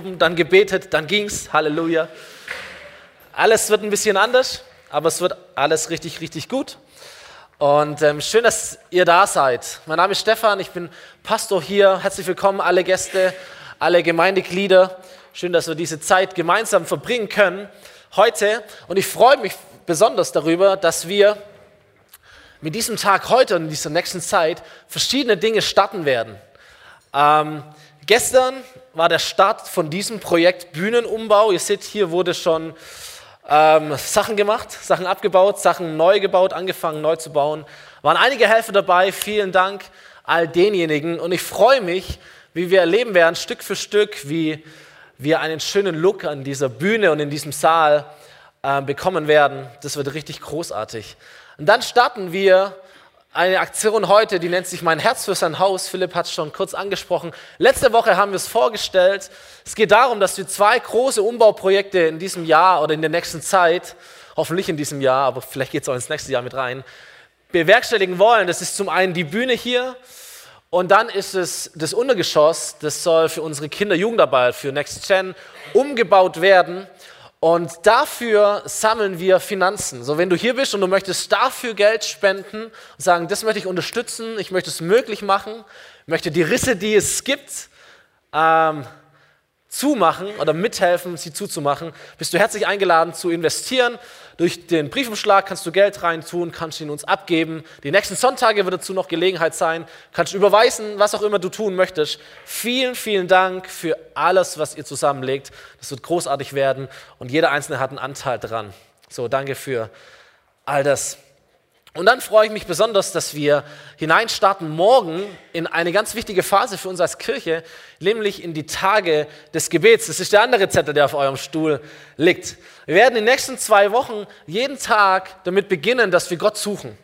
dann gebetet, dann ging's. Halleluja. Alles wird ein bisschen anders, aber es wird alles richtig, richtig gut. Und ähm, schön, dass ihr da seid. Mein Name ist Stefan, ich bin Pastor hier. Herzlich willkommen, alle Gäste, alle Gemeindeglieder. Schön, dass wir diese Zeit gemeinsam verbringen können heute. Und ich freue mich besonders darüber, dass wir mit diesem Tag heute und in dieser nächsten Zeit verschiedene Dinge starten werden. Ähm, Gestern war der Start von diesem Projekt Bühnenumbau. Ihr seht, hier wurde schon ähm, Sachen gemacht, Sachen abgebaut, Sachen neu gebaut, angefangen neu zu bauen. Waren einige Helfer dabei. Vielen Dank all denjenigen. Und ich freue mich, wie wir erleben werden, Stück für Stück, wie wir einen schönen Look an dieser Bühne und in diesem Saal äh, bekommen werden. Das wird richtig großartig. Und dann starten wir eine Aktion heute, die nennt sich Mein Herz für sein Haus. Philipp hat es schon kurz angesprochen. Letzte Woche haben wir es vorgestellt. Es geht darum, dass wir zwei große Umbauprojekte in diesem Jahr oder in der nächsten Zeit, hoffentlich in diesem Jahr, aber vielleicht geht es auch ins nächste Jahr mit rein, bewerkstelligen wollen. Das ist zum einen die Bühne hier und dann ist es das Untergeschoss, das soll für unsere Kinder Jugendarbeit, für Next Gen umgebaut werden. Und dafür sammeln wir Finanzen. So, wenn du hier bist und du möchtest dafür Geld spenden und sagen, das möchte ich unterstützen, ich möchte es möglich machen, möchte die Risse, die es gibt, ähm, zumachen oder mithelfen, sie zuzumachen, bist du herzlich eingeladen zu investieren. Durch den Briefumschlag kannst du Geld reintun, kannst ihn uns abgeben. Die nächsten Sonntage wird dazu noch Gelegenheit sein. Kannst überweisen, was auch immer du tun möchtest. Vielen, vielen Dank für alles, was ihr zusammenlegt. Das wird großartig werden und jeder Einzelne hat einen Anteil dran. So, danke für all das. Und dann freue ich mich besonders, dass wir hineinstarten morgen in eine ganz wichtige Phase für uns als Kirche, nämlich in die Tage des Gebets. Das ist der andere Zettel, der auf eurem Stuhl liegt. Wir werden in den nächsten zwei Wochen jeden Tag damit beginnen, dass wir Gott suchen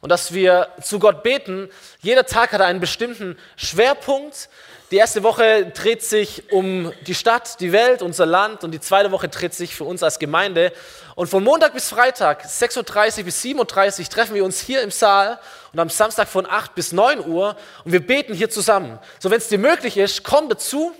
und dass wir zu Gott beten. Jeder Tag hat einen bestimmten Schwerpunkt. Die erste Woche dreht sich um die Stadt, die Welt, unser Land und die zweite Woche dreht sich für uns als Gemeinde. Und von Montag bis Freitag, 6.30 Uhr bis 7.30 Uhr, treffen wir uns hier im Saal und am Samstag von 8 bis 9 Uhr und wir beten hier zusammen. So, wenn es dir möglich ist, komm dazu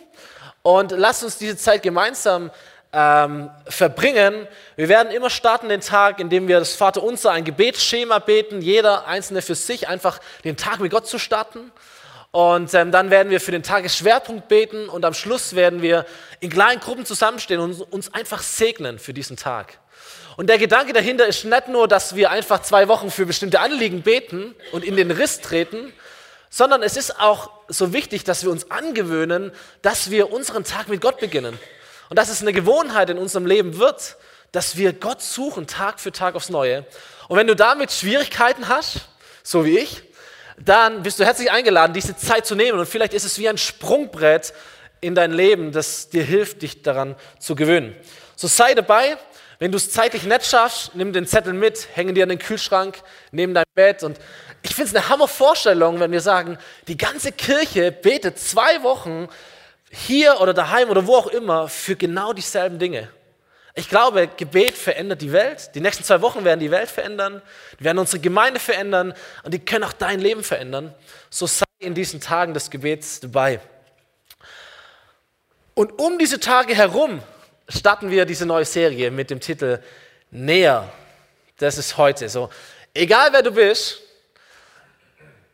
und lass uns diese Zeit gemeinsam ähm, verbringen. Wir werden immer starten den Tag, indem wir das Vaterunser, ein Gebetsschema beten, jeder Einzelne für sich, einfach den Tag mit Gott zu starten. Und ähm, dann werden wir für den Tagesschwerpunkt beten und am Schluss werden wir in kleinen Gruppen zusammenstehen und uns einfach segnen für diesen Tag. Und der Gedanke dahinter ist nicht nur, dass wir einfach zwei Wochen für bestimmte Anliegen beten und in den Riss treten, sondern es ist auch so wichtig, dass wir uns angewöhnen, dass wir unseren Tag mit Gott beginnen. Und dass es eine Gewohnheit in unserem Leben wird, dass wir Gott suchen, Tag für Tag aufs Neue. Und wenn du damit Schwierigkeiten hast, so wie ich, dann bist du herzlich eingeladen, diese Zeit zu nehmen. Und vielleicht ist es wie ein Sprungbrett in dein Leben, das dir hilft, dich daran zu gewöhnen. So sei dabei. Wenn du es zeitlich nicht schaffst, nimm den Zettel mit, hänge dir an den Kühlschrank, neben dein Bett. Und ich finde es eine Hammervorstellung, wenn wir sagen, die ganze Kirche betet zwei Wochen hier oder daheim oder wo auch immer für genau dieselben Dinge. Ich glaube, Gebet verändert die Welt. Die nächsten zwei Wochen werden die Welt verändern, die werden unsere Gemeinde verändern und die können auch dein Leben verändern. So sei in diesen Tagen des Gebets dabei. Und um diese Tage herum starten wir diese neue Serie mit dem Titel Näher. Das ist heute so. Egal wer du bist,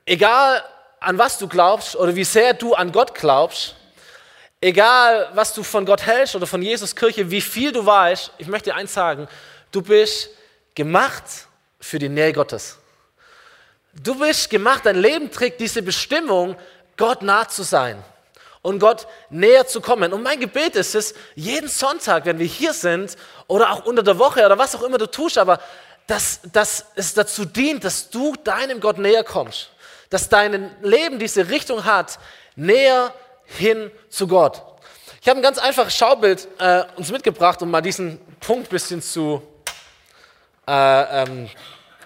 egal an was du glaubst oder wie sehr du an Gott glaubst, Egal, was du von Gott hältst oder von Jesus Kirche, wie viel du weißt, ich möchte dir eins sagen, du bist gemacht für die Nähe Gottes. Du bist gemacht, dein Leben trägt diese Bestimmung, Gott nah zu sein und Gott näher zu kommen. Und mein Gebet ist es, jeden Sonntag, wenn wir hier sind oder auch unter der Woche oder was auch immer du tust, aber dass, dass es dazu dient, dass du deinem Gott näher kommst, dass dein Leben diese Richtung hat, näher hin zu Gott. Ich habe ein ganz einfaches Schaubild äh, uns mitgebracht, um mal diesen Punkt ein bisschen zu, äh, ähm,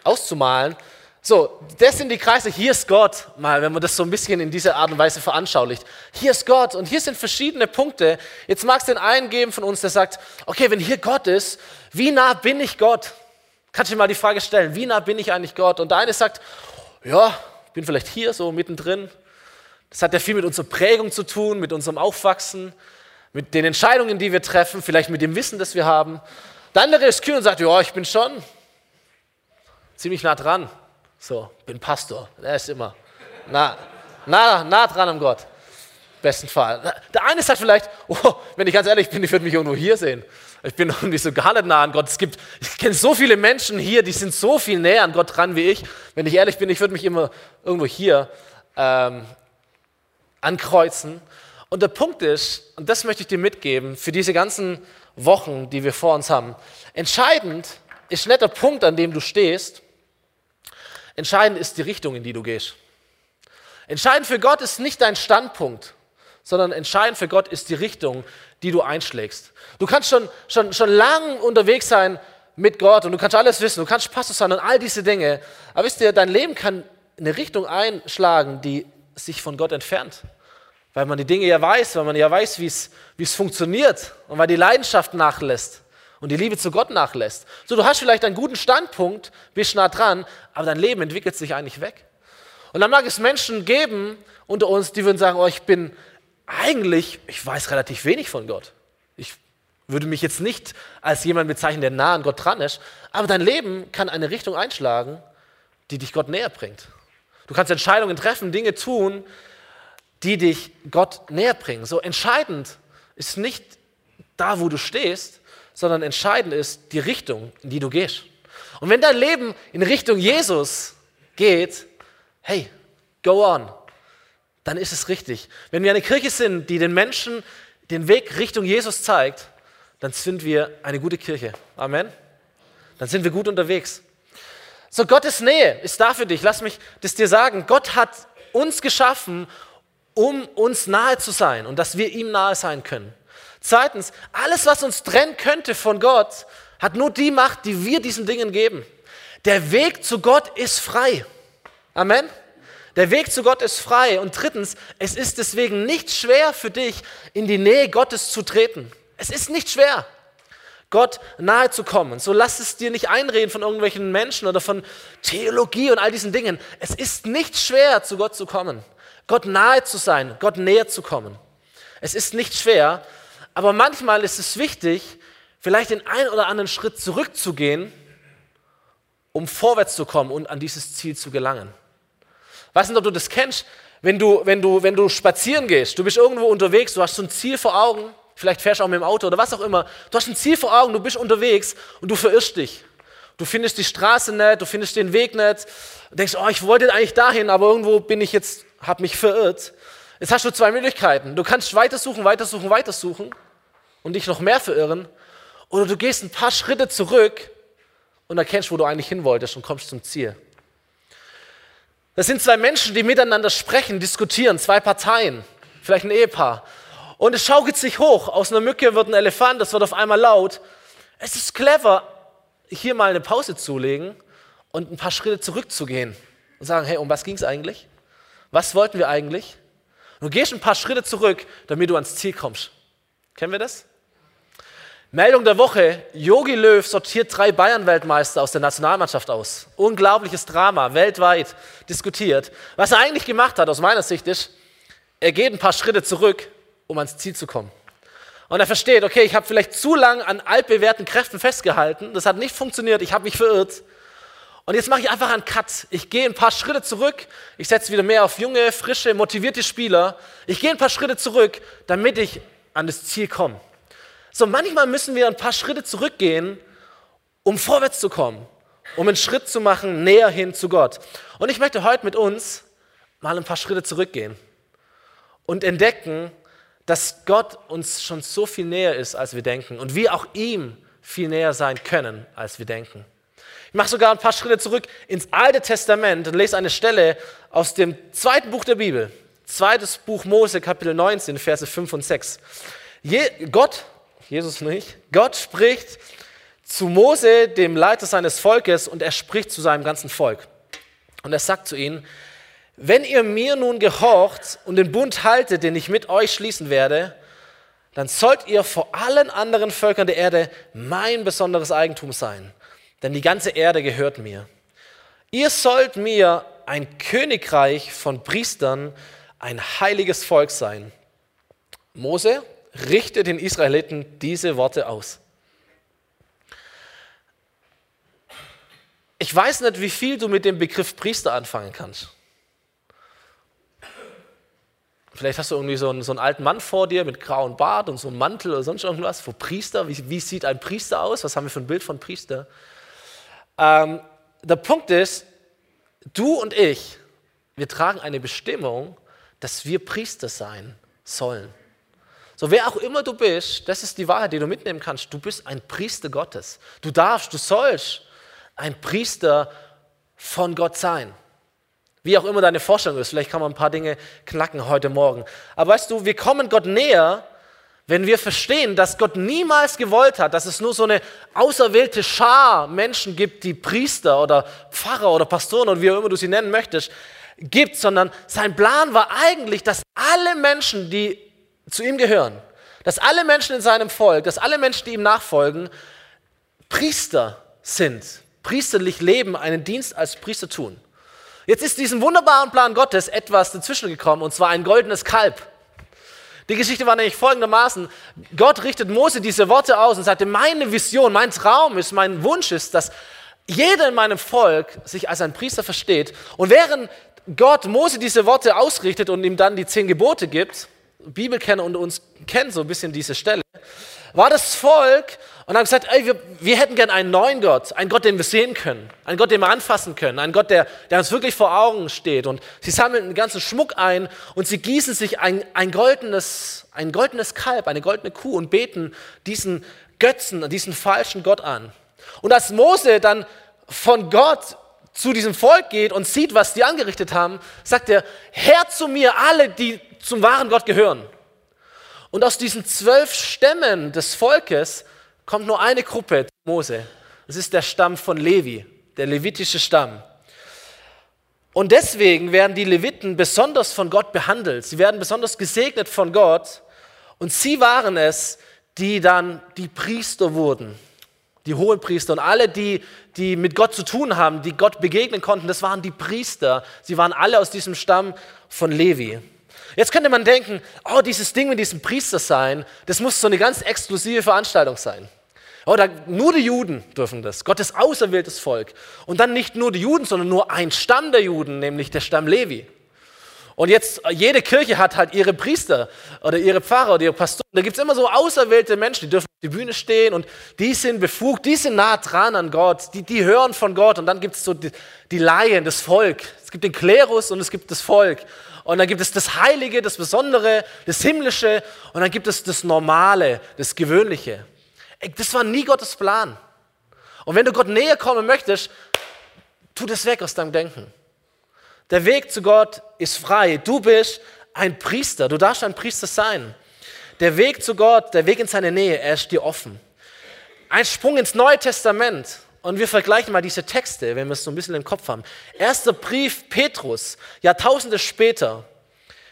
auszumalen. So, das sind die Kreise, hier ist Gott, mal, wenn man das so ein bisschen in dieser Art und Weise veranschaulicht. Hier ist Gott und hier sind verschiedene Punkte. Jetzt mag es den einen geben von uns, der sagt, okay, wenn hier Gott ist, wie nah bin ich Gott? Kannst du dir mal die Frage stellen, wie nah bin ich eigentlich Gott? Und der eine sagt, ja, ich bin vielleicht hier so mittendrin, das hat ja viel mit unserer Prägung zu tun, mit unserem Aufwachsen. mit den Entscheidungen, die wir treffen, vielleicht mit dem Wissen, das wir haben. Der andere ist kühl und sagt, ja, ich bin schon ziemlich nah dran. So, bin Pastor. Er ist immer nah, nah, nah dran am Gott. Besten Fall. Der eine sagt vielleicht, oh, wenn ich ganz ehrlich bin, ich würde mich irgendwo hier sehen. Ich bin irgendwie so gar nicht nah an Gott. Es gibt, ich kenne so viele Menschen hier, die sind so viel näher an Gott dran wie ich. Wenn ich ehrlich bin, ich würde mich immer irgendwo hier ähm, ankreuzen. Und der Punkt ist, und das möchte ich dir mitgeben, für diese ganzen Wochen, die wir vor uns haben, entscheidend ist nicht der Punkt, an dem du stehst, entscheidend ist die Richtung, in die du gehst. Entscheidend für Gott ist nicht dein Standpunkt, sondern entscheidend für Gott ist die Richtung, die du einschlägst. Du kannst schon, schon, schon lang unterwegs sein mit Gott und du kannst alles wissen, du kannst Pastor sein und all diese Dinge. Aber wisst ihr, dein Leben kann eine Richtung einschlagen, die sich von Gott entfernt. Weil man die Dinge ja weiß, weil man ja weiß, wie es, funktioniert und weil die Leidenschaft nachlässt und die Liebe zu Gott nachlässt. So, du hast vielleicht einen guten Standpunkt, bist nah dran, aber dein Leben entwickelt sich eigentlich weg. Und dann mag es Menschen geben unter uns, die würden sagen, oh, ich bin eigentlich, ich weiß relativ wenig von Gott. Ich würde mich jetzt nicht als jemand bezeichnen, der nah an Gott dran ist, aber dein Leben kann eine Richtung einschlagen, die dich Gott näher bringt. Du kannst Entscheidungen treffen, Dinge tun, die dich Gott näher bringen. So entscheidend ist nicht da, wo du stehst, sondern entscheidend ist die Richtung, in die du gehst. Und wenn dein Leben in Richtung Jesus geht, hey, go on, dann ist es richtig. Wenn wir eine Kirche sind, die den Menschen den Weg Richtung Jesus zeigt, dann sind wir eine gute Kirche. Amen. Dann sind wir gut unterwegs. So, Gottes Nähe ist da für dich. Lass mich das dir sagen. Gott hat uns geschaffen, um uns nahe zu sein und dass wir ihm nahe sein können. Zweitens, alles, was uns trennen könnte von Gott, hat nur die Macht, die wir diesen Dingen geben. Der Weg zu Gott ist frei. Amen. Der Weg zu Gott ist frei. Und drittens, es ist deswegen nicht schwer für dich, in die Nähe Gottes zu treten. Es ist nicht schwer. Gott nahe zu kommen. So lass es dir nicht einreden von irgendwelchen Menschen oder von Theologie und all diesen Dingen. Es ist nicht schwer, zu Gott zu kommen. Gott nahe zu sein, Gott näher zu kommen. Es ist nicht schwer, aber manchmal ist es wichtig, vielleicht den einen oder anderen Schritt zurückzugehen, um vorwärts zu kommen und an dieses Ziel zu gelangen. Weiß nicht, ob du das kennst, wenn du, wenn du, wenn du spazieren gehst, du bist irgendwo unterwegs, du hast so ein Ziel vor Augen Vielleicht fährst du auch mit dem Auto oder was auch immer. Du hast ein Ziel vor Augen, du bist unterwegs und du verirrst dich. Du findest die Straße nicht, du findest den Weg nicht. Du denkst, oh, ich wollte eigentlich dahin, aber irgendwo bin ich jetzt, habe mich verirrt. Jetzt hast du zwei Möglichkeiten. Du kannst weitersuchen, weitersuchen, weitersuchen und dich noch mehr verirren. Oder du gehst ein paar Schritte zurück und erkennst, wo du eigentlich hin wolltest und kommst zum Ziel. Das sind zwei Menschen, die miteinander sprechen, diskutieren, zwei Parteien, vielleicht ein Ehepaar. Und es schaukelt sich hoch. Aus einer Mücke wird ein Elefant, das wird auf einmal laut. Es ist clever, hier mal eine Pause zu legen und ein paar Schritte zurückzugehen und sagen, hey, um was ging es eigentlich? Was wollten wir eigentlich? Und du gehst ein paar Schritte zurück, damit du ans Ziel kommst. Kennen wir das? Meldung der Woche, Yogi Löw sortiert drei Bayern-Weltmeister aus der Nationalmannschaft aus. Unglaubliches Drama, weltweit diskutiert. Was er eigentlich gemacht hat, aus meiner Sicht, ist, er geht ein paar Schritte zurück um ans Ziel zu kommen. Und er versteht, okay, ich habe vielleicht zu lang an altbewährten Kräften festgehalten, das hat nicht funktioniert, ich habe mich verirrt. Und jetzt mache ich einfach einen Cut. Ich gehe ein paar Schritte zurück, ich setze wieder mehr auf junge, frische, motivierte Spieler. Ich gehe ein paar Schritte zurück, damit ich an das Ziel komme. So, manchmal müssen wir ein paar Schritte zurückgehen, um vorwärts zu kommen, um einen Schritt zu machen näher hin zu Gott. Und ich möchte heute mit uns mal ein paar Schritte zurückgehen und entdecken, dass Gott uns schon so viel näher ist, als wir denken und wir auch ihm viel näher sein können, als wir denken. Ich mache sogar ein paar Schritte zurück ins Alte Testament und lese eine Stelle aus dem zweiten Buch der Bibel, zweites Buch Mose, Kapitel 19, Verse 5 und 6. Je, Gott, Jesus nicht, Gott spricht zu Mose, dem Leiter seines Volkes, und er spricht zu seinem ganzen Volk. Und er sagt zu ihnen, wenn ihr mir nun gehorcht und den Bund haltet, den ich mit euch schließen werde, dann sollt ihr vor allen anderen Völkern der Erde mein besonderes Eigentum sein, denn die ganze Erde gehört mir. Ihr sollt mir ein Königreich von Priestern, ein heiliges Volk sein. Mose richte den Israeliten diese Worte aus. Ich weiß nicht, wie viel du mit dem Begriff Priester anfangen kannst. Vielleicht hast du irgendwie so einen, so einen alten Mann vor dir mit grauem Bart und so einem Mantel oder sonst irgendwas. Wo Priester, wie, wie sieht ein Priester aus? Was haben wir für ein Bild von Priester? Ähm, der Punkt ist, du und ich, wir tragen eine Bestimmung, dass wir Priester sein sollen. So, wer auch immer du bist, das ist die Wahrheit, die du mitnehmen kannst. Du bist ein Priester Gottes. Du darfst, du sollst ein Priester von Gott sein. Wie auch immer deine Vorstellung ist. Vielleicht kann man ein paar Dinge knacken heute Morgen. Aber weißt du, wir kommen Gott näher, wenn wir verstehen, dass Gott niemals gewollt hat, dass es nur so eine auserwählte Schar Menschen gibt, die Priester oder Pfarrer oder Pastoren oder wie auch immer du sie nennen möchtest, gibt, sondern sein Plan war eigentlich, dass alle Menschen, die zu ihm gehören, dass alle Menschen in seinem Volk, dass alle Menschen, die ihm nachfolgen, Priester sind, priesterlich leben, einen Dienst als Priester tun. Jetzt ist diesem wunderbaren Plan Gottes etwas dazwischen gekommen, und zwar ein goldenes Kalb. Die Geschichte war nämlich folgendermaßen. Gott richtet Mose diese Worte aus und sagte, meine Vision, mein Traum ist, mein Wunsch ist, dass jeder in meinem Volk sich als ein Priester versteht. Und während Gott Mose diese Worte ausrichtet und ihm dann die zehn Gebote gibt, Bibelkenner und uns kennen so ein bisschen diese Stelle, war das Volk und haben gesagt, ey, wir, wir hätten gern einen neuen Gott, einen Gott, den wir sehen können, einen Gott, den wir anfassen können, einen Gott, der, der uns wirklich vor Augen steht. Und sie sammeln einen ganzen Schmuck ein und sie gießen sich ein, ein, goldenes, ein goldenes Kalb, eine goldene Kuh und beten diesen Götzen, diesen falschen Gott an. Und als Mose dann von Gott zu diesem Volk geht und sieht, was die angerichtet haben, sagt er, Herr zu mir alle, die zum wahren Gott gehören. Und aus diesen zwölf Stämmen des Volkes kommt nur eine Gruppe, Mose. Das ist der Stamm von Levi, der levitische Stamm. Und deswegen werden die Leviten besonders von Gott behandelt. Sie werden besonders gesegnet von Gott. Und sie waren es, die dann die Priester wurden die Hohepriester und alle, die, die mit Gott zu tun haben, die Gott begegnen konnten, das waren die Priester. Sie waren alle aus diesem Stamm von Levi. Jetzt könnte man denken, oh, dieses Ding mit diesem Priester sein, das muss so eine ganz exklusive Veranstaltung sein. Da, nur die Juden dürfen das, Gottes auserwähltes Volk. Und dann nicht nur die Juden, sondern nur ein Stamm der Juden, nämlich der Stamm Levi. Und jetzt, jede Kirche hat halt ihre Priester oder ihre Pfarrer oder ihre Pastoren. Da gibt es immer so auserwählte Menschen, die dürfen auf die Bühne stehen und die sind befugt, die sind nah dran an Gott, die, die hören von Gott. Und dann gibt es so die, die Laien, das Volk. Es gibt den Klerus und es gibt das Volk. Und dann gibt es das Heilige, das Besondere, das Himmlische und dann gibt es das Normale, das Gewöhnliche. Das war nie Gottes Plan. Und wenn du Gott näher kommen möchtest, tu das weg aus deinem Denken. Der Weg zu Gott ist frei. Du bist ein Priester. Du darfst ein Priester sein. Der Weg zu Gott, der Weg in seine Nähe, er ist dir offen. Ein Sprung ins Neue Testament. Und wir vergleichen mal diese Texte, wenn wir es so ein bisschen im Kopf haben. Erster Brief Petrus, Jahrtausende später,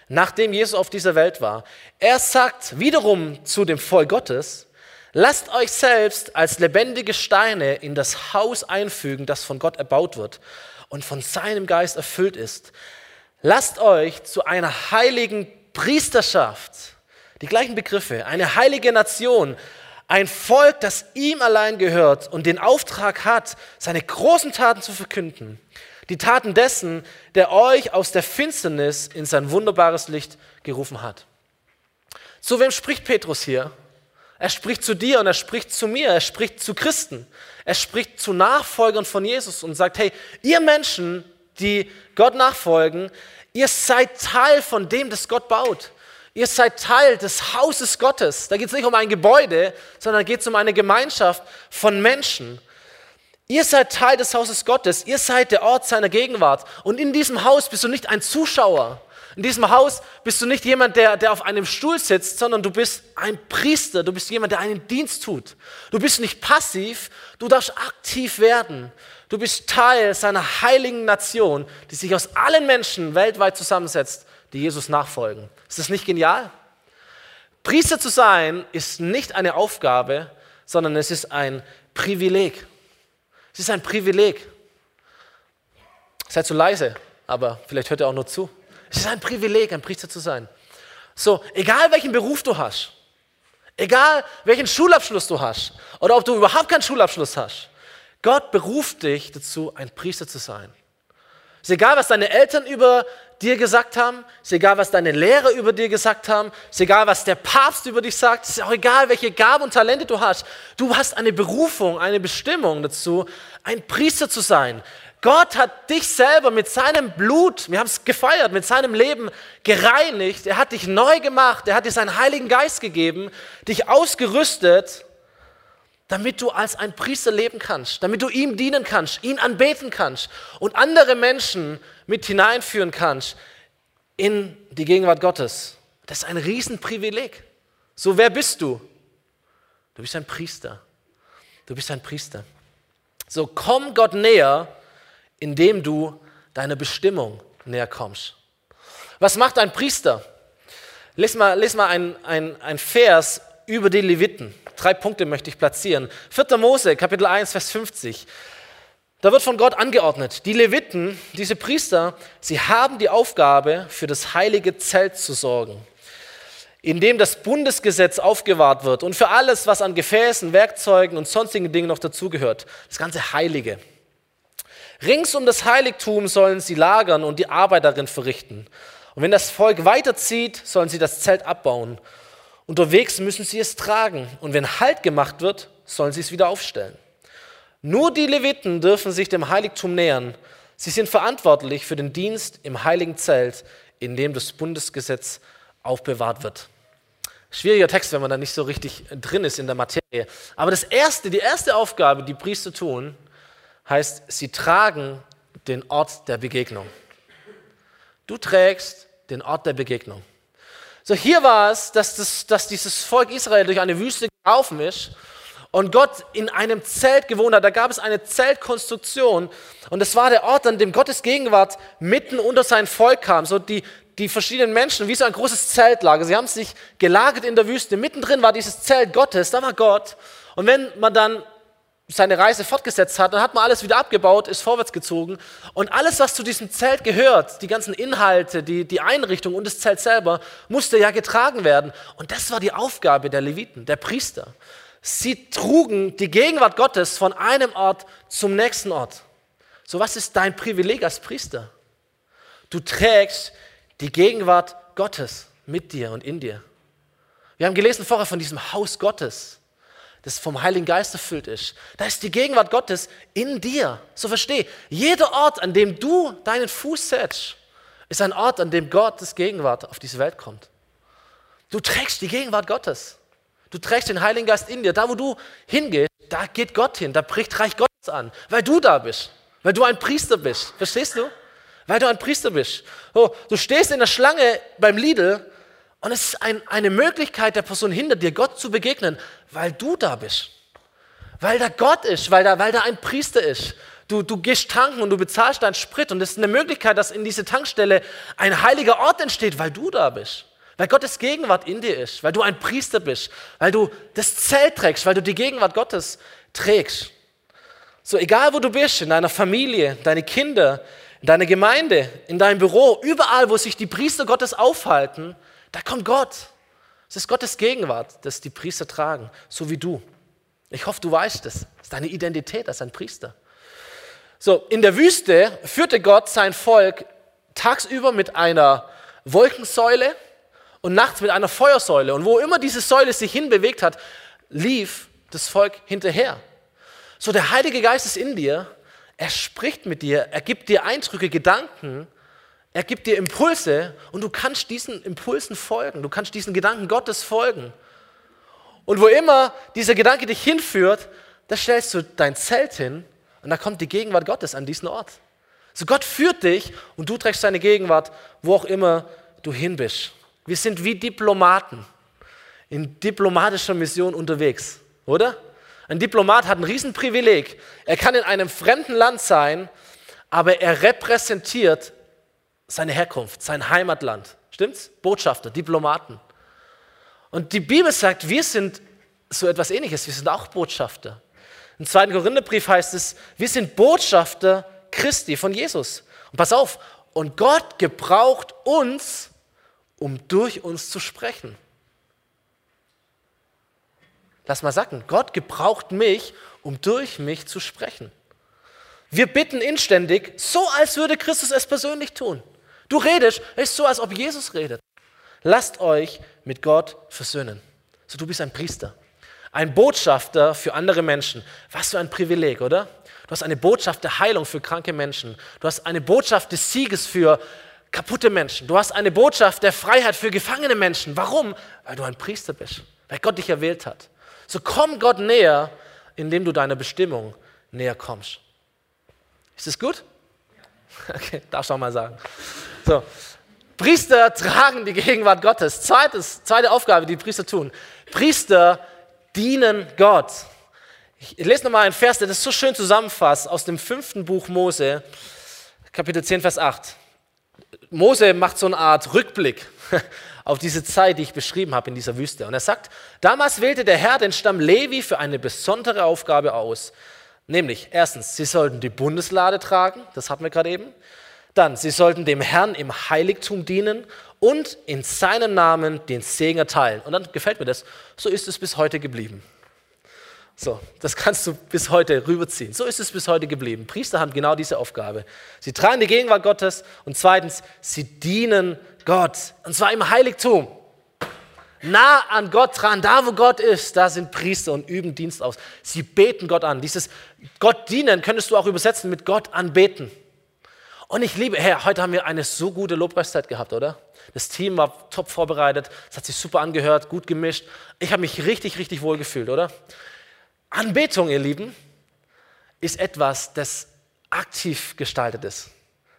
nachdem Jesus auf dieser Welt war. Er sagt wiederum zu dem Volk Gottes, lasst euch selbst als lebendige Steine in das Haus einfügen, das von Gott erbaut wird und von seinem Geist erfüllt ist. Lasst euch zu einer heiligen Priesterschaft, die gleichen Begriffe, eine heilige Nation, ein Volk, das ihm allein gehört und den Auftrag hat, seine großen Taten zu verkünden. Die Taten dessen, der euch aus der Finsternis in sein wunderbares Licht gerufen hat. Zu wem spricht Petrus hier? Er spricht zu dir und er spricht zu mir, er spricht zu Christen, er spricht zu Nachfolgern von Jesus und sagt, hey, ihr Menschen, die Gott nachfolgen, ihr seid Teil von dem, das Gott baut. Ihr seid Teil des Hauses Gottes. Da geht es nicht um ein Gebäude, sondern da geht es um eine Gemeinschaft von Menschen. Ihr seid Teil des Hauses Gottes. Ihr seid der Ort seiner Gegenwart. Und in diesem Haus bist du nicht ein Zuschauer, in diesem Haus bist du nicht jemand, der, der auf einem Stuhl sitzt, sondern du bist ein Priester, du bist jemand, der einen Dienst tut. Du bist nicht passiv, du darfst aktiv werden. Du bist Teil seiner heiligen Nation, die sich aus allen Menschen weltweit zusammensetzt, die Jesus nachfolgen. Ist das nicht genial? Priester zu sein ist nicht eine Aufgabe, sondern es ist ein Privileg. Es ist ein Privileg. Seid so leise, aber vielleicht hört ihr auch nur zu. Es ist ein Privileg, ein Priester zu sein. So, egal welchen Beruf du hast, Egal, welchen Schulabschluss du hast oder ob du überhaupt keinen Schulabschluss hast. Gott beruft dich dazu, ein Priester zu sein. Ist egal, was deine Eltern über dir gesagt haben, ist egal, was deine Lehrer über dir gesagt haben, ist egal, was der Papst über dich sagt, ist auch egal, welche Gaben und Talente du hast. Du hast eine Berufung, eine Bestimmung dazu, ein Priester zu sein. Gott hat dich selber mit seinem Blut, wir haben es gefeiert, mit seinem Leben gereinigt. Er hat dich neu gemacht. Er hat dir seinen Heiligen Geist gegeben, dich ausgerüstet, damit du als ein Priester leben kannst, damit du ihm dienen kannst, ihn anbeten kannst und andere Menschen mit hineinführen kannst in die Gegenwart Gottes. Das ist ein Riesenprivileg. So, wer bist du? Du bist ein Priester. Du bist ein Priester. So, komm Gott näher indem du deiner Bestimmung näher kommst. Was macht ein Priester? Lies mal, lies mal ein, ein, ein Vers über die Leviten. Drei Punkte möchte ich platzieren. 4. Mose, Kapitel 1, Vers 50. Da wird von Gott angeordnet, die Leviten, diese Priester, sie haben die Aufgabe, für das heilige Zelt zu sorgen, in dem das Bundesgesetz aufgewahrt wird und für alles, was an Gefäßen, Werkzeugen und sonstigen Dingen noch dazugehört. Das ganze Heilige. Rings um das Heiligtum sollen sie lagern und die Arbeit darin verrichten. Und wenn das Volk weiterzieht, sollen sie das Zelt abbauen. Unterwegs müssen sie es tragen. Und wenn Halt gemacht wird, sollen sie es wieder aufstellen. Nur die Leviten dürfen sich dem Heiligtum nähern. Sie sind verantwortlich für den Dienst im heiligen Zelt, in dem das Bundesgesetz aufbewahrt wird. Schwieriger Text, wenn man da nicht so richtig drin ist in der Materie. Aber das erste, die erste Aufgabe, die Priester tun, heißt, sie tragen den Ort der Begegnung. Du trägst den Ort der Begegnung. So hier war es, dass, das, dass dieses Volk Israel durch eine Wüste gelaufen ist und Gott in einem Zelt gewohnt hat. Da gab es eine Zeltkonstruktion und das war der Ort, an dem Gottes Gegenwart mitten unter sein Volk kam. So die, die verschiedenen Menschen, wie so ein großes Zeltlager. Sie haben sich gelagert in der Wüste. Mittendrin war dieses Zelt Gottes, da war Gott. Und wenn man dann seine Reise fortgesetzt hat, dann hat man alles wieder abgebaut, ist vorwärts gezogen und alles, was zu diesem Zelt gehört, die ganzen Inhalte, die, die Einrichtung und das Zelt selber, musste ja getragen werden. Und das war die Aufgabe der Leviten, der Priester. Sie trugen die Gegenwart Gottes von einem Ort zum nächsten Ort. So was ist dein Privileg als Priester? Du trägst die Gegenwart Gottes mit dir und in dir. Wir haben gelesen vorher von diesem Haus Gottes das vom Heiligen Geist erfüllt ist. Da ist die Gegenwart Gottes in dir. So versteh, jeder Ort, an dem du deinen Fuß setzt, ist ein Ort, an dem Gottes Gegenwart auf diese Welt kommt. Du trägst die Gegenwart Gottes. Du trägst den Heiligen Geist in dir. Da, wo du hingehst, da geht Gott hin. Da bricht Reich Gottes an, weil du da bist. Weil du ein Priester bist. Verstehst du? Weil du ein Priester bist. So, du stehst in der Schlange beim Lidl und es ist ein, eine Möglichkeit der Person hinter dir, Gott zu begegnen, weil du da bist. Weil da Gott ist, weil da, weil da ein Priester ist. Du, du gehst tanken und du bezahlst deinen Sprit und es ist eine Möglichkeit, dass in diese Tankstelle ein heiliger Ort entsteht, weil du da bist. Weil Gottes Gegenwart in dir ist, weil du ein Priester bist, weil du das Zelt trägst, weil du die Gegenwart Gottes trägst. So egal wo du bist, in deiner Familie, deine Kinder, in deiner Gemeinde, in deinem Büro, überall, wo sich die Priester Gottes aufhalten, da kommt Gott. Es ist Gottes Gegenwart, das die Priester tragen, so wie du. Ich hoffe, du weißt es. Das ist deine Identität als ein Priester. So, in der Wüste führte Gott sein Volk tagsüber mit einer Wolkensäule und nachts mit einer Feuersäule. Und wo immer diese Säule sich hinbewegt hat, lief das Volk hinterher. So, der Heilige Geist ist in dir, er spricht mit dir, er gibt dir Eindrücke, Gedanken, er gibt dir Impulse und du kannst diesen Impulsen folgen. Du kannst diesen Gedanken Gottes folgen. Und wo immer dieser Gedanke dich hinführt, da stellst du dein Zelt hin und da kommt die Gegenwart Gottes an diesen Ort. So Gott führt dich und du trägst seine Gegenwart, wo auch immer du hin bist. Wir sind wie Diplomaten in diplomatischer Mission unterwegs, oder? Ein Diplomat hat ein Riesenprivileg. Er kann in einem fremden Land sein, aber er repräsentiert seine Herkunft, sein Heimatland. Stimmt's? Botschafter, Diplomaten. Und die Bibel sagt, wir sind so etwas ähnliches, wir sind auch Botschafter. Im zweiten Korintherbrief heißt es, wir sind Botschafter Christi von Jesus. Und pass auf, und Gott gebraucht uns, um durch uns zu sprechen. Lass mal sagen, Gott gebraucht mich, um durch mich zu sprechen. Wir bitten inständig, so als würde Christus es persönlich tun. Du redest, es ist so, als ob Jesus redet. Lasst euch mit Gott versöhnen. So, du bist ein Priester, ein Botschafter für andere Menschen. Was für ein Privileg, oder? Du hast eine Botschaft der Heilung für kranke Menschen. Du hast eine Botschaft des Sieges für kaputte Menschen. Du hast eine Botschaft der Freiheit für gefangene Menschen. Warum? Weil du ein Priester bist, weil Gott dich erwählt hat. So komm Gott näher, indem du deiner Bestimmung näher kommst. Ist das gut? Okay, darfst du auch mal sagen. So, Priester tragen die Gegenwart Gottes. Zweites, zweite Aufgabe, die Priester tun. Priester dienen Gott. Ich lese nochmal einen Vers, der das so schön zusammenfasst aus dem fünften Buch Mose, Kapitel 10, Vers 8. Mose macht so eine Art Rückblick auf diese Zeit, die ich beschrieben habe in dieser Wüste. Und er sagt, damals wählte der Herr den Stamm Levi für eine besondere Aufgabe aus. Nämlich, erstens, sie sollten die Bundeslade tragen, das hatten wir gerade eben. Dann, sie sollten dem Herrn im Heiligtum dienen und in seinem Namen den Segen erteilen. Und dann gefällt mir das, so ist es bis heute geblieben. So, das kannst du bis heute rüberziehen. So ist es bis heute geblieben. Priester haben genau diese Aufgabe. Sie tragen die Gegenwart Gottes und zweitens, sie dienen Gott. Und zwar im Heiligtum. Nah an Gott dran, da wo Gott ist, da sind Priester und üben Dienst aus. Sie beten Gott an. Dieses Gott dienen könntest du auch übersetzen mit Gott anbeten. Und ich liebe, Herr, heute haben wir eine so gute Lobpreiszeit gehabt, oder? Das Team war top vorbereitet, es hat sich super angehört, gut gemischt. Ich habe mich richtig, richtig wohl gefühlt, oder? Anbetung, ihr Lieben, ist etwas, das aktiv gestaltet ist.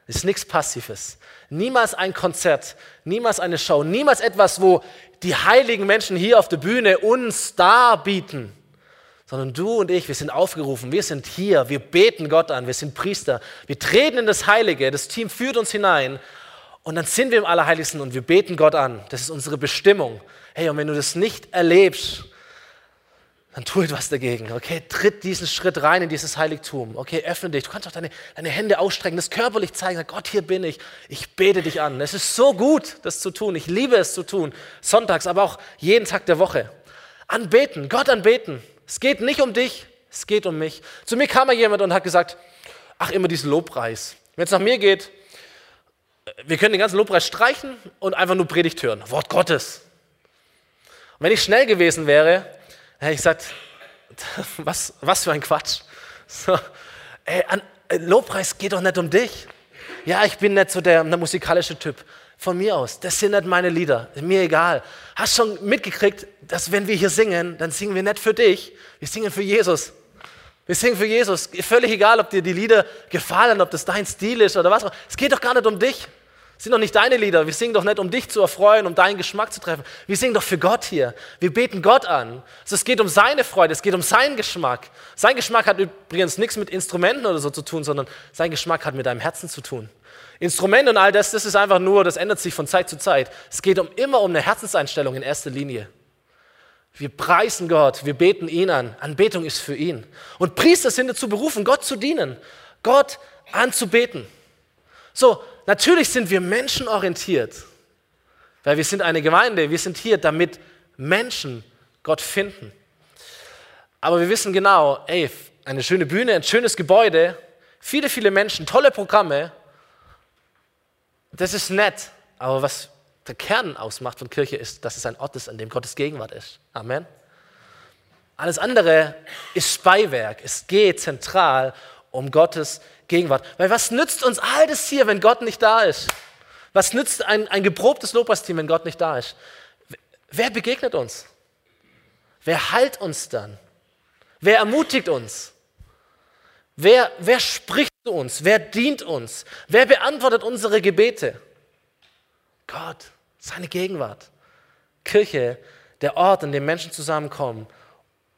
Ist nichts Passives. Niemals ein Konzert, niemals eine Show, niemals etwas, wo die heiligen Menschen hier auf der Bühne uns darbieten, sondern du und ich, wir sind aufgerufen, wir sind hier, wir beten Gott an, wir sind Priester, wir treten in das Heilige, das Team führt uns hinein und dann sind wir im Allerheiligsten und wir beten Gott an. Das ist unsere Bestimmung. Hey, und wenn du das nicht erlebst, dann tu etwas dagegen. Okay, tritt diesen Schritt rein in dieses Heiligtum. Okay, öffne dich. Du kannst auch deine, deine Hände ausstrecken, das körperlich zeigen. Gott, hier bin ich. Ich bete dich an. Es ist so gut, das zu tun. Ich liebe es zu tun. Sonntags, aber auch jeden Tag der Woche. Anbeten, Gott anbeten. Es geht nicht um dich, es geht um mich. Zu mir kam mal jemand und hat gesagt, ach, immer diesen Lobpreis. Wenn es nach mir geht, wir können den ganzen Lobpreis streichen und einfach nur Predigt hören. Wort Gottes. Und wenn ich schnell gewesen wäre, hätte ich gesagt, was, was für ein Quatsch. So, ey, an, äh, Lobpreis geht doch nicht um dich. Ja, ich bin nicht so der, der musikalische Typ. Von mir aus, das sind nicht meine Lieder, mir egal. Hast schon mitgekriegt, dass wenn wir hier singen, dann singen wir nicht für dich, wir singen für Jesus. Wir singen für Jesus. Völlig egal, ob dir die Lieder gefallen, ob das dein Stil ist oder was. Es geht doch gar nicht um dich. Das sind doch nicht deine Lieder. Wir singen doch nicht, um dich zu erfreuen, um deinen Geschmack zu treffen. Wir singen doch für Gott hier. Wir beten Gott an. Also es geht um seine Freude, es geht um seinen Geschmack. Sein Geschmack hat übrigens nichts mit Instrumenten oder so zu tun, sondern sein Geschmack hat mit deinem Herzen zu tun. Instrumente und all das, das ist einfach nur, das ändert sich von Zeit zu Zeit. Es geht um, immer um eine Herzenseinstellung in erster Linie. Wir preisen Gott, wir beten ihn an. Anbetung ist für ihn. Und Priester sind dazu berufen, Gott zu dienen, Gott anzubeten. So, natürlich sind wir menschenorientiert, weil wir sind eine Gemeinde, wir sind hier, damit Menschen Gott finden. Aber wir wissen genau, ey, eine schöne Bühne, ein schönes Gebäude, viele, viele Menschen, tolle Programme, das ist nett. Aber was der Kern ausmacht von Kirche ist, dass es ein Ort ist, an dem Gottes Gegenwart ist. Amen. Alles andere ist Beiwerk. Es geht zentral um Gottes Gegenwart. Weil was nützt uns all das hier, wenn Gott nicht da ist? Was nützt ein, ein geprobtes Lobpreisteam, wenn Gott nicht da ist? Wer begegnet uns? Wer heilt uns dann? Wer ermutigt uns? Wer, wer spricht zu uns? Wer dient uns? Wer beantwortet unsere Gebete? Gott, seine Gegenwart. Kirche, der Ort, an dem Menschen zusammenkommen,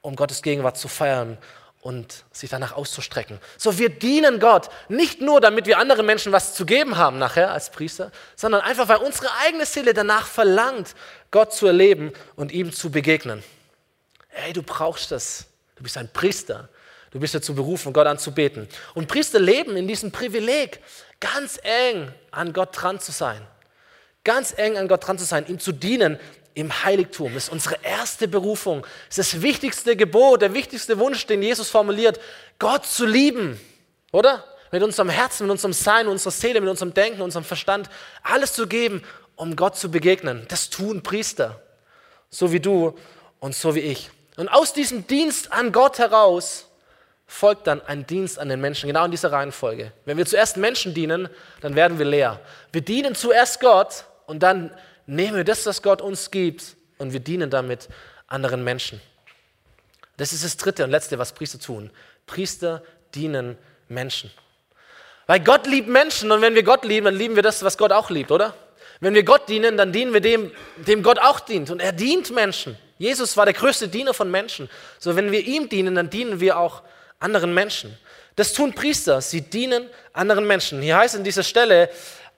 um Gottes Gegenwart zu feiern und sich danach auszustrecken. So, wir dienen Gott nicht nur, damit wir anderen Menschen was zu geben haben nachher als Priester, sondern einfach, weil unsere eigene Seele danach verlangt, Gott zu erleben und ihm zu begegnen. Hey, du brauchst das. Du bist ein Priester. Du bist dazu berufen, Gott anzubeten. Und Priester leben in diesem Privileg, ganz eng an Gott dran zu sein. Ganz eng an Gott dran zu sein, ihm zu dienen im Heiligtum. Das ist unsere erste Berufung. Das ist das wichtigste Gebot, der wichtigste Wunsch, den Jesus formuliert. Gott zu lieben, oder? Mit unserem Herzen, mit unserem Sein, mit unserer Seele, mit unserem Denken, unserem Verstand, alles zu geben, um Gott zu begegnen. Das tun Priester, so wie du und so wie ich. Und aus diesem Dienst an Gott heraus folgt dann ein Dienst an den Menschen, genau in dieser Reihenfolge. Wenn wir zuerst Menschen dienen, dann werden wir leer. Wir dienen zuerst Gott und dann nehmen wir das, was Gott uns gibt und wir dienen damit anderen Menschen. Das ist das dritte und letzte, was Priester tun. Priester dienen Menschen. Weil Gott liebt Menschen und wenn wir Gott lieben, dann lieben wir das, was Gott auch liebt, oder? Wenn wir Gott dienen, dann dienen wir dem, dem Gott auch dient und er dient Menschen. Jesus war der größte Diener von Menschen. So, wenn wir ihm dienen, dann dienen wir auch Menschen anderen Menschen. Das tun Priester, sie dienen anderen Menschen. Hier heißt an dieser Stelle,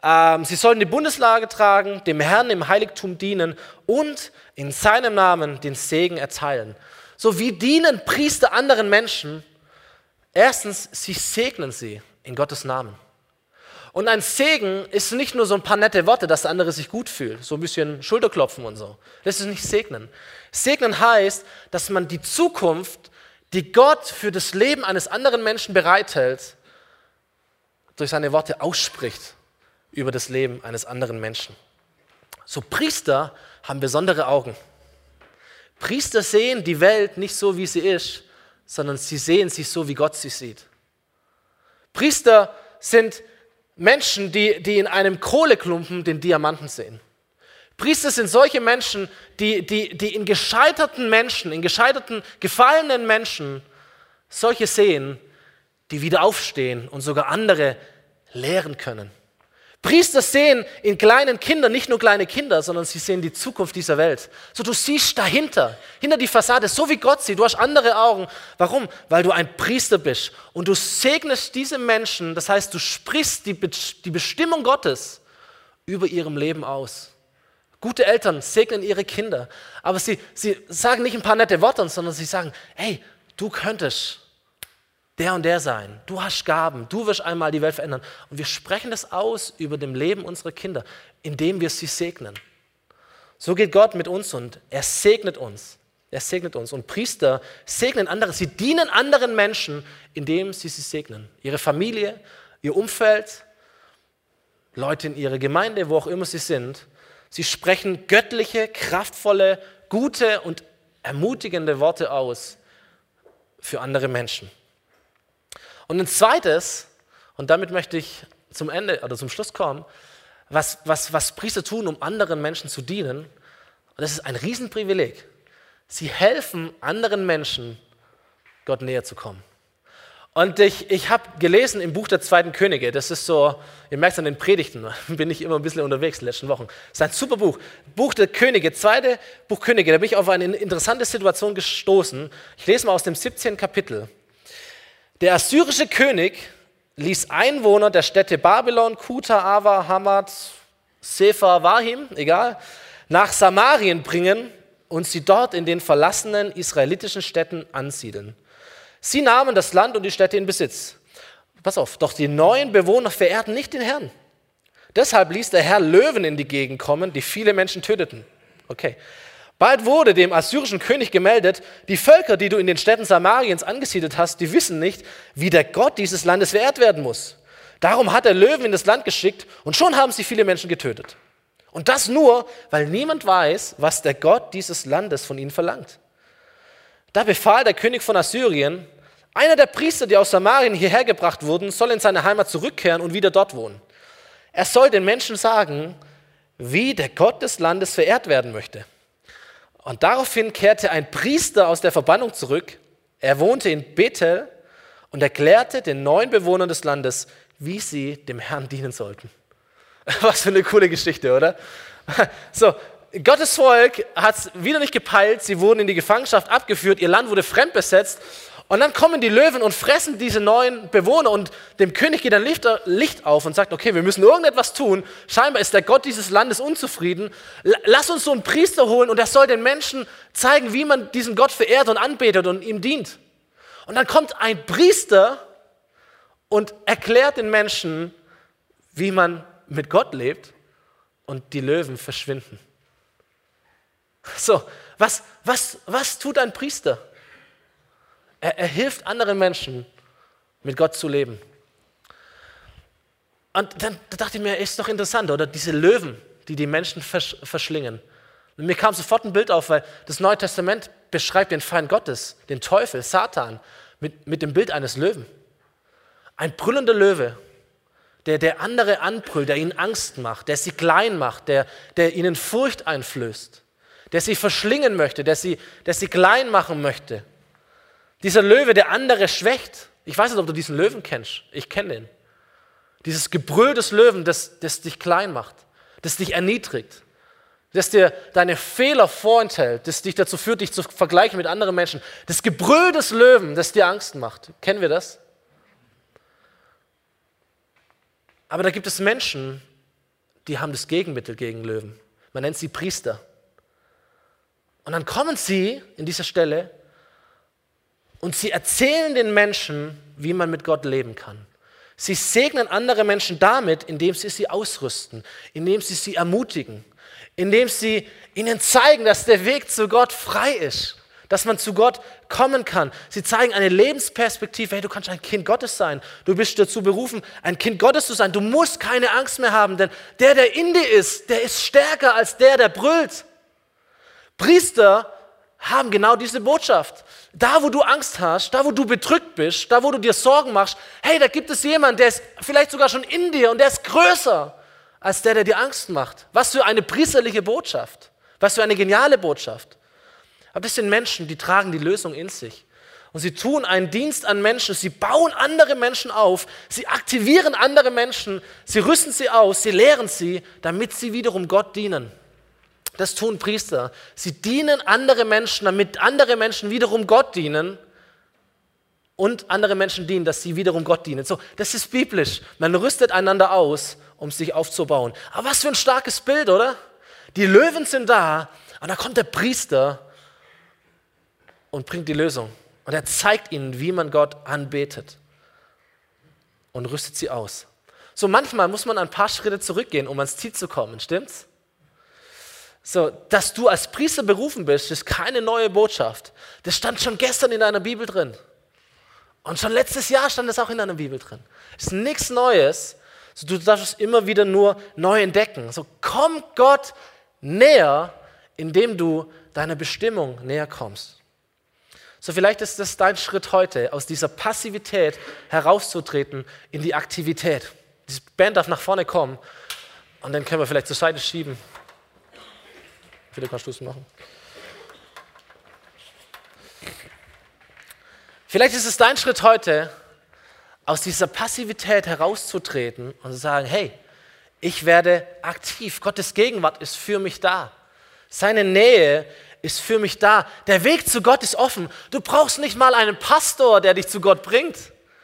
ähm, sie sollen die Bundeslage tragen, dem Herrn im Heiligtum dienen und in seinem Namen den Segen erteilen. So wie dienen Priester anderen Menschen? Erstens, sie segnen sie in Gottes Namen. Und ein Segen ist nicht nur so ein paar nette Worte, dass der andere sich gut fühlt, so ein bisschen Schulterklopfen und so. Das ist nicht segnen. Segnen heißt, dass man die Zukunft die Gott für das Leben eines anderen Menschen bereithält, durch seine Worte ausspricht über das Leben eines anderen Menschen. So Priester haben besondere Augen. Priester sehen die Welt nicht so, wie sie ist, sondern sie sehen sie so, wie Gott sie sieht. Priester sind Menschen, die, die in einem Kohleklumpen den Diamanten sehen. Priester sind solche Menschen, die, die, die in gescheiterten Menschen, in gescheiterten, gefallenen Menschen solche sehen, die wieder aufstehen und sogar andere lehren können. Priester sehen in kleinen Kindern nicht nur kleine Kinder, sondern sie sehen die Zukunft dieser Welt. So du siehst dahinter, hinter die Fassade, so wie Gott sieht. Du hast andere Augen. Warum? Weil du ein Priester bist und du segnest diese Menschen. Das heißt, du sprichst die, die Bestimmung Gottes über ihrem Leben aus. Gute Eltern segnen ihre Kinder, aber sie, sie sagen nicht ein paar nette Worte, sondern sie sagen, hey, du könntest der und der sein, du hast Gaben, du wirst einmal die Welt verändern. Und wir sprechen das aus über dem Leben unserer Kinder, indem wir sie segnen. So geht Gott mit uns und er segnet uns. Er segnet uns. Und Priester segnen andere. Sie dienen anderen Menschen, indem sie sie segnen. Ihre Familie, ihr Umfeld, Leute in ihrer Gemeinde, wo auch immer sie sind. Sie sprechen göttliche, kraftvolle, gute und ermutigende Worte aus für andere Menschen. Und ein zweites, und damit möchte ich zum Ende oder zum Schluss kommen, was, was, was Priester tun, um anderen Menschen zu dienen, und das ist ein Riesenprivileg. Sie helfen anderen Menschen, Gott näher zu kommen. Und ich, ich habe gelesen im Buch der zweiten Könige, das ist so, ihr merkt es an den Predigten, bin ich immer ein bisschen unterwegs in den letzten Wochen. Das ist ein super Buch. Buch der Könige, zweite Buch Könige, da bin ich auf eine interessante Situation gestoßen. Ich lese mal aus dem 17. Kapitel. Der assyrische König ließ Einwohner der Städte Babylon, Kuta, Ava, Hamad, Sefer, Wahim, egal, nach Samarien bringen und sie dort in den verlassenen israelitischen Städten ansiedeln. Sie nahmen das Land und die Städte in Besitz. Pass auf, doch die neuen Bewohner verehrten nicht den Herrn. Deshalb ließ der Herr Löwen in die Gegend kommen, die viele Menschen töteten. Okay. Bald wurde dem assyrischen König gemeldet, die Völker, die du in den Städten Samariens angesiedelt hast, die wissen nicht, wie der Gott dieses Landes verehrt werden muss. Darum hat er Löwen in das Land geschickt und schon haben sie viele Menschen getötet. Und das nur, weil niemand weiß, was der Gott dieses Landes von ihnen verlangt. Da befahl der König von Assyrien, einer der Priester, die aus Samarien hierher gebracht wurden, soll in seine Heimat zurückkehren und wieder dort wohnen. Er soll den Menschen sagen, wie der Gott des Landes verehrt werden möchte. Und daraufhin kehrte ein Priester aus der Verbannung zurück. Er wohnte in Bethel und erklärte den neuen Bewohnern des Landes, wie sie dem Herrn dienen sollten. Was für eine coole Geschichte, oder? So, Gottes Volk hat es wieder nicht gepeilt, sie wurden in die Gefangenschaft abgeführt, ihr Land wurde fremdbesetzt und dann kommen die Löwen und fressen diese neuen Bewohner und dem König geht ein Licht auf und sagt, okay, wir müssen irgendetwas tun. Scheinbar ist der Gott dieses Landes unzufrieden. Lass uns so einen Priester holen und er soll den Menschen zeigen, wie man diesen Gott verehrt und anbetet und ihm dient. Und dann kommt ein Priester und erklärt den Menschen, wie man mit Gott lebt und die Löwen verschwinden. So, was, was, was tut ein Priester? Er, er hilft anderen Menschen, mit Gott zu leben. Und dann da dachte ich mir, ist doch interessant, oder? Diese Löwen, die die Menschen versch verschlingen. Und mir kam sofort ein Bild auf, weil das Neue Testament beschreibt den Feind Gottes, den Teufel, Satan, mit, mit dem Bild eines Löwen. Ein brüllender Löwe, der, der andere anbrüllt, der ihnen Angst macht, der sie klein macht, der, der ihnen Furcht einflößt, der sie verschlingen möchte, der sie, der sie klein machen möchte. Dieser Löwe, der andere schwächt. Ich weiß nicht, ob du diesen Löwen kennst. Ich kenne ihn. Dieses Gebrüll des Löwen, das, das dich klein macht, das dich erniedrigt, das dir deine Fehler vorenthält, das dich dazu führt, dich zu vergleichen mit anderen Menschen. Das Gebrüll des Löwen, das dir Angst macht. Kennen wir das? Aber da gibt es Menschen, die haben das Gegenmittel gegen Löwen. Man nennt sie Priester. Und dann kommen sie in dieser Stelle und sie erzählen den Menschen, wie man mit Gott leben kann. Sie segnen andere Menschen damit, indem sie sie ausrüsten, indem sie sie ermutigen, indem sie ihnen zeigen, dass der Weg zu Gott frei ist, dass man zu Gott kommen kann. Sie zeigen eine Lebensperspektive, hey, du kannst ein Kind Gottes sein. Du bist dazu berufen, ein Kind Gottes zu sein. Du musst keine Angst mehr haben, denn der, der in dir ist, der ist stärker als der, der brüllt. Priester haben genau diese Botschaft. Da, wo du Angst hast, da, wo du bedrückt bist, da, wo du dir Sorgen machst, hey, da gibt es jemanden, der ist vielleicht sogar schon in dir und der ist größer als der, der dir Angst macht. Was für eine priesterliche Botschaft. Was für eine geniale Botschaft. Aber das sind Menschen, die tragen die Lösung in sich. Und sie tun einen Dienst an Menschen, sie bauen andere Menschen auf, sie aktivieren andere Menschen, sie rüsten sie aus, sie lehren sie, damit sie wiederum Gott dienen. Das tun Priester. Sie dienen andere Menschen, damit andere Menschen wiederum Gott dienen und andere Menschen dienen, dass sie wiederum Gott dienen. So, das ist biblisch. Man rüstet einander aus, um sich aufzubauen. Aber was für ein starkes Bild, oder? Die Löwen sind da und da kommt der Priester und bringt die Lösung. Und er zeigt ihnen, wie man Gott anbetet und rüstet sie aus. So manchmal muss man ein paar Schritte zurückgehen, um ans Ziel zu kommen, stimmt's? So, dass du als Priester berufen bist, ist keine neue Botschaft. Das stand schon gestern in deiner Bibel drin. Und schon letztes Jahr stand es auch in deiner Bibel drin. Es ist nichts Neues. So, du darfst es immer wieder nur neu entdecken. So, komm Gott näher, indem du deiner Bestimmung näher kommst. So, vielleicht ist das dein Schritt heute, aus dieser Passivität herauszutreten in die Aktivität. Die Band darf nach vorne kommen und dann können wir vielleicht zur Seite schieben. Philipp, kannst du es machen? Vielleicht ist es dein Schritt heute, aus dieser Passivität herauszutreten und zu sagen, hey, ich werde aktiv. Gottes Gegenwart ist für mich da. Seine Nähe ist für mich da. Der Weg zu Gott ist offen. Du brauchst nicht mal einen Pastor, der dich zu Gott bringt.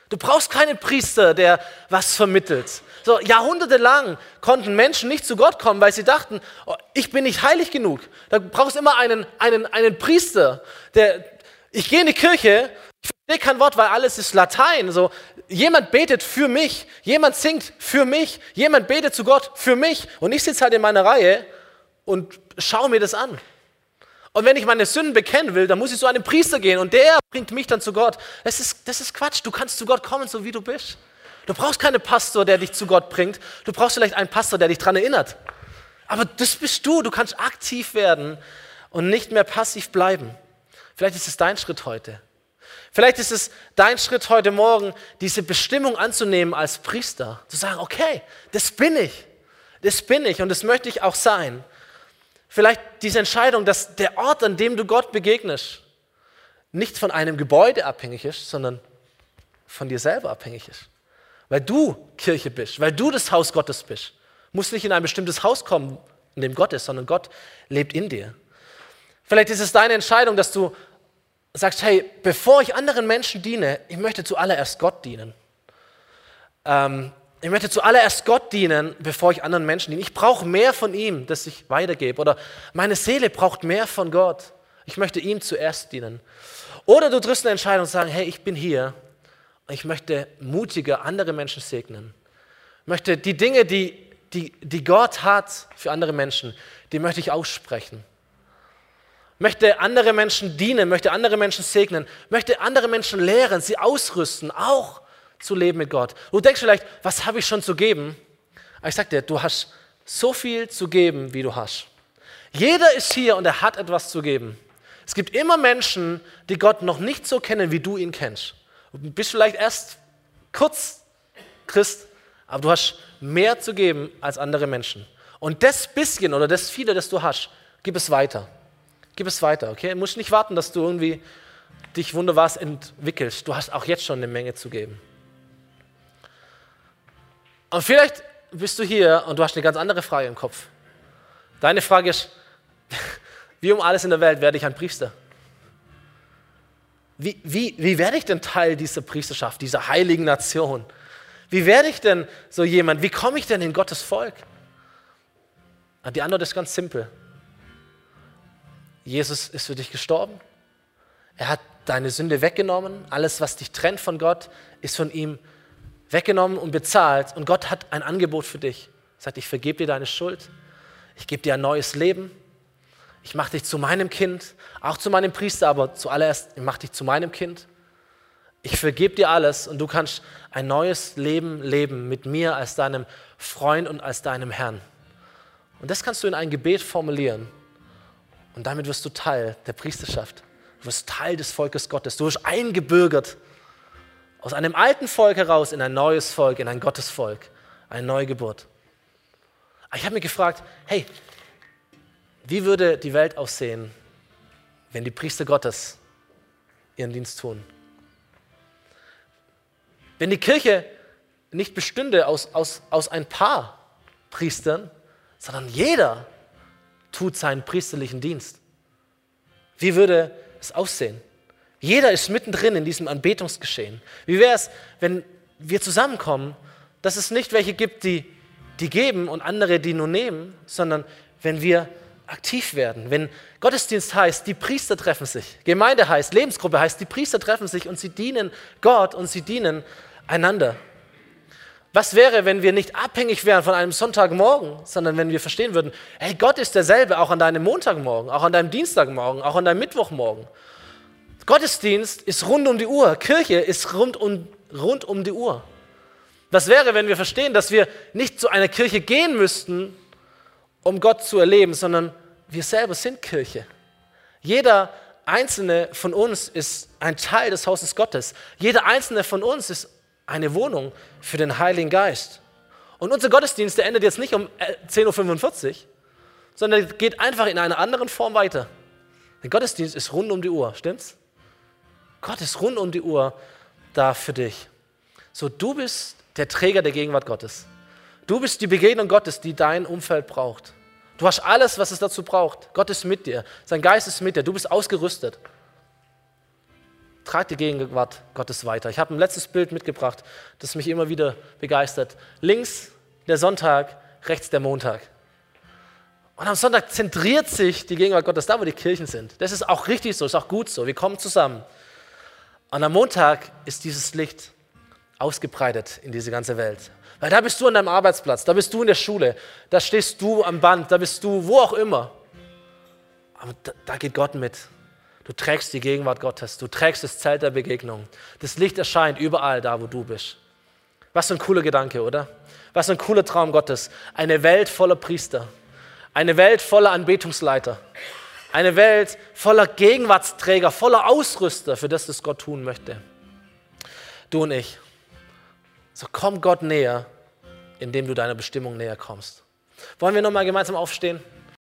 Du brauchst keinen Priester, der was vermittelt. So jahrhundertelang konnten Menschen nicht zu Gott kommen, weil sie dachten, oh, ich bin nicht heilig genug. Da brauchst du immer einen, einen, einen Priester, der, ich gehe in die Kirche, ich verstehe kein Wort, weil alles ist Latein. So, jemand betet für mich, jemand singt für mich, jemand betet zu Gott für mich und ich sitze halt in meiner Reihe und schaue mir das an. Und wenn ich meine Sünden bekennen will, dann muss ich zu einem Priester gehen und der bringt mich dann zu Gott. Das ist, das ist Quatsch. Du kannst zu Gott kommen, so wie du bist. Du brauchst keinen Pastor, der dich zu Gott bringt. Du brauchst vielleicht einen Pastor, der dich daran erinnert. Aber das bist du. Du kannst aktiv werden und nicht mehr passiv bleiben. Vielleicht ist es dein Schritt heute. Vielleicht ist es dein Schritt heute Morgen, diese Bestimmung anzunehmen als Priester. Zu sagen, okay, das bin ich. Das bin ich und das möchte ich auch sein. Vielleicht diese Entscheidung, dass der Ort, an dem du Gott begegnest, nicht von einem Gebäude abhängig ist, sondern von dir selber abhängig ist weil du Kirche bist, weil du das Haus Gottes bist. Du musst nicht in ein bestimmtes Haus kommen, in dem Gott ist, sondern Gott lebt in dir. Vielleicht ist es deine Entscheidung, dass du sagst, hey, bevor ich anderen Menschen diene, ich möchte zuallererst Gott dienen. Ähm, ich möchte zuallererst Gott dienen, bevor ich anderen Menschen diene. Ich brauche mehr von ihm, das ich weitergebe. Oder meine Seele braucht mehr von Gott. Ich möchte ihm zuerst dienen. Oder du triffst eine Entscheidung und sagst, hey, ich bin hier ich möchte mutiger andere Menschen segnen. Ich möchte die Dinge, die, die, die Gott hat für andere Menschen, die möchte ich aussprechen. möchte andere Menschen dienen, möchte andere Menschen segnen, möchte andere Menschen lehren, sie ausrüsten, auch zu leben mit Gott. Du denkst vielleicht, was habe ich schon zu geben? Aber ich sage dir, du hast so viel zu geben, wie du hast. Jeder ist hier und er hat etwas zu geben. Es gibt immer Menschen, die Gott noch nicht so kennen, wie du ihn kennst. Du bist vielleicht erst kurz Christ, aber du hast mehr zu geben als andere Menschen. Und das bisschen oder das viele, das du hast, gib es weiter. Gib es weiter, okay? Du musst nicht warten, dass du irgendwie dich wunderbar entwickelst. Du hast auch jetzt schon eine Menge zu geben. Und vielleicht bist du hier und du hast eine ganz andere Frage im Kopf. Deine Frage ist, wie um alles in der Welt werde ich ein Priester? Wie, wie, wie werde ich denn Teil dieser Priesterschaft, dieser heiligen Nation? Wie werde ich denn so jemand? Wie komme ich denn in Gottes Volk? Und die Antwort ist ganz simpel. Jesus ist für dich gestorben. Er hat deine Sünde weggenommen. Alles, was dich trennt von Gott, ist von ihm weggenommen und bezahlt. Und Gott hat ein Angebot für dich. Er sagt, ich vergebe dir deine Schuld. Ich gebe dir ein neues Leben. Ich mache dich zu meinem Kind, auch zu meinem Priester, aber zuallererst, ich mache dich zu meinem Kind. Ich vergebe dir alles und du kannst ein neues Leben leben mit mir als deinem Freund und als deinem Herrn. Und das kannst du in ein Gebet formulieren. Und damit wirst du Teil der Priesterschaft. Du wirst Teil des Volkes Gottes. Du wirst eingebürgert aus einem alten Volk heraus in ein neues Volk, in ein Gottesvolk, eine Neugeburt. Ich habe mich gefragt, hey, wie würde die Welt aussehen, wenn die Priester Gottes ihren Dienst tun? Wenn die Kirche nicht bestünde aus, aus, aus ein paar Priestern, sondern jeder tut seinen priesterlichen Dienst. Wie würde es aussehen? Jeder ist mittendrin in diesem Anbetungsgeschehen. Wie wäre es, wenn wir zusammenkommen, dass es nicht welche gibt, die, die geben und andere, die nur nehmen, sondern wenn wir aktiv werden. Wenn Gottesdienst heißt, die Priester treffen sich, Gemeinde heißt, Lebensgruppe heißt, die Priester treffen sich und sie dienen Gott und sie dienen einander. Was wäre, wenn wir nicht abhängig wären von einem Sonntagmorgen, sondern wenn wir verstehen würden, hey, Gott ist derselbe auch an deinem Montagmorgen, auch an deinem Dienstagmorgen, auch an deinem Mittwochmorgen. Gottesdienst ist rund um die Uhr, Kirche ist rund um, rund um die Uhr. Was wäre, wenn wir verstehen, dass wir nicht zu einer Kirche gehen müssten, um Gott zu erleben, sondern wir selber sind Kirche. Jeder einzelne von uns ist ein Teil des Hauses Gottes. Jeder einzelne von uns ist eine Wohnung für den Heiligen Geist. Und unser Gottesdienst, der endet jetzt nicht um 10.45 Uhr, sondern geht einfach in einer anderen Form weiter. Der Gottesdienst ist rund um die Uhr, stimmt's? Gott ist rund um die Uhr da für dich. So, du bist der Träger der Gegenwart Gottes. Du bist die Begegnung Gottes, die dein Umfeld braucht. Du hast alles, was es dazu braucht. Gott ist mit dir. Sein Geist ist mit dir. Du bist ausgerüstet. Trag die Gegenwart Gottes weiter. Ich habe ein letztes Bild mitgebracht, das mich immer wieder begeistert. Links der Sonntag, rechts der Montag. Und am Sonntag zentriert sich die Gegenwart Gottes da, wo die Kirchen sind. Das ist auch richtig so, ist auch gut so. Wir kommen zusammen. Und am Montag ist dieses Licht ausgebreitet in diese ganze Welt. Weil da bist du an deinem Arbeitsplatz, da bist du in der Schule, da stehst du am Band, da bist du wo auch immer. Aber da, da geht Gott mit. Du trägst die Gegenwart Gottes, du trägst das Zelt der Begegnung. Das Licht erscheint überall da, wo du bist. Was für ein cooler Gedanke, oder? Was für ein cooler Traum Gottes. Eine Welt voller Priester, eine Welt voller Anbetungsleiter, eine Welt voller Gegenwartsträger, voller Ausrüster für das, was Gott tun möchte. Du und ich. So komm Gott näher, indem du deiner Bestimmung näher kommst. Wollen wir nochmal gemeinsam aufstehen?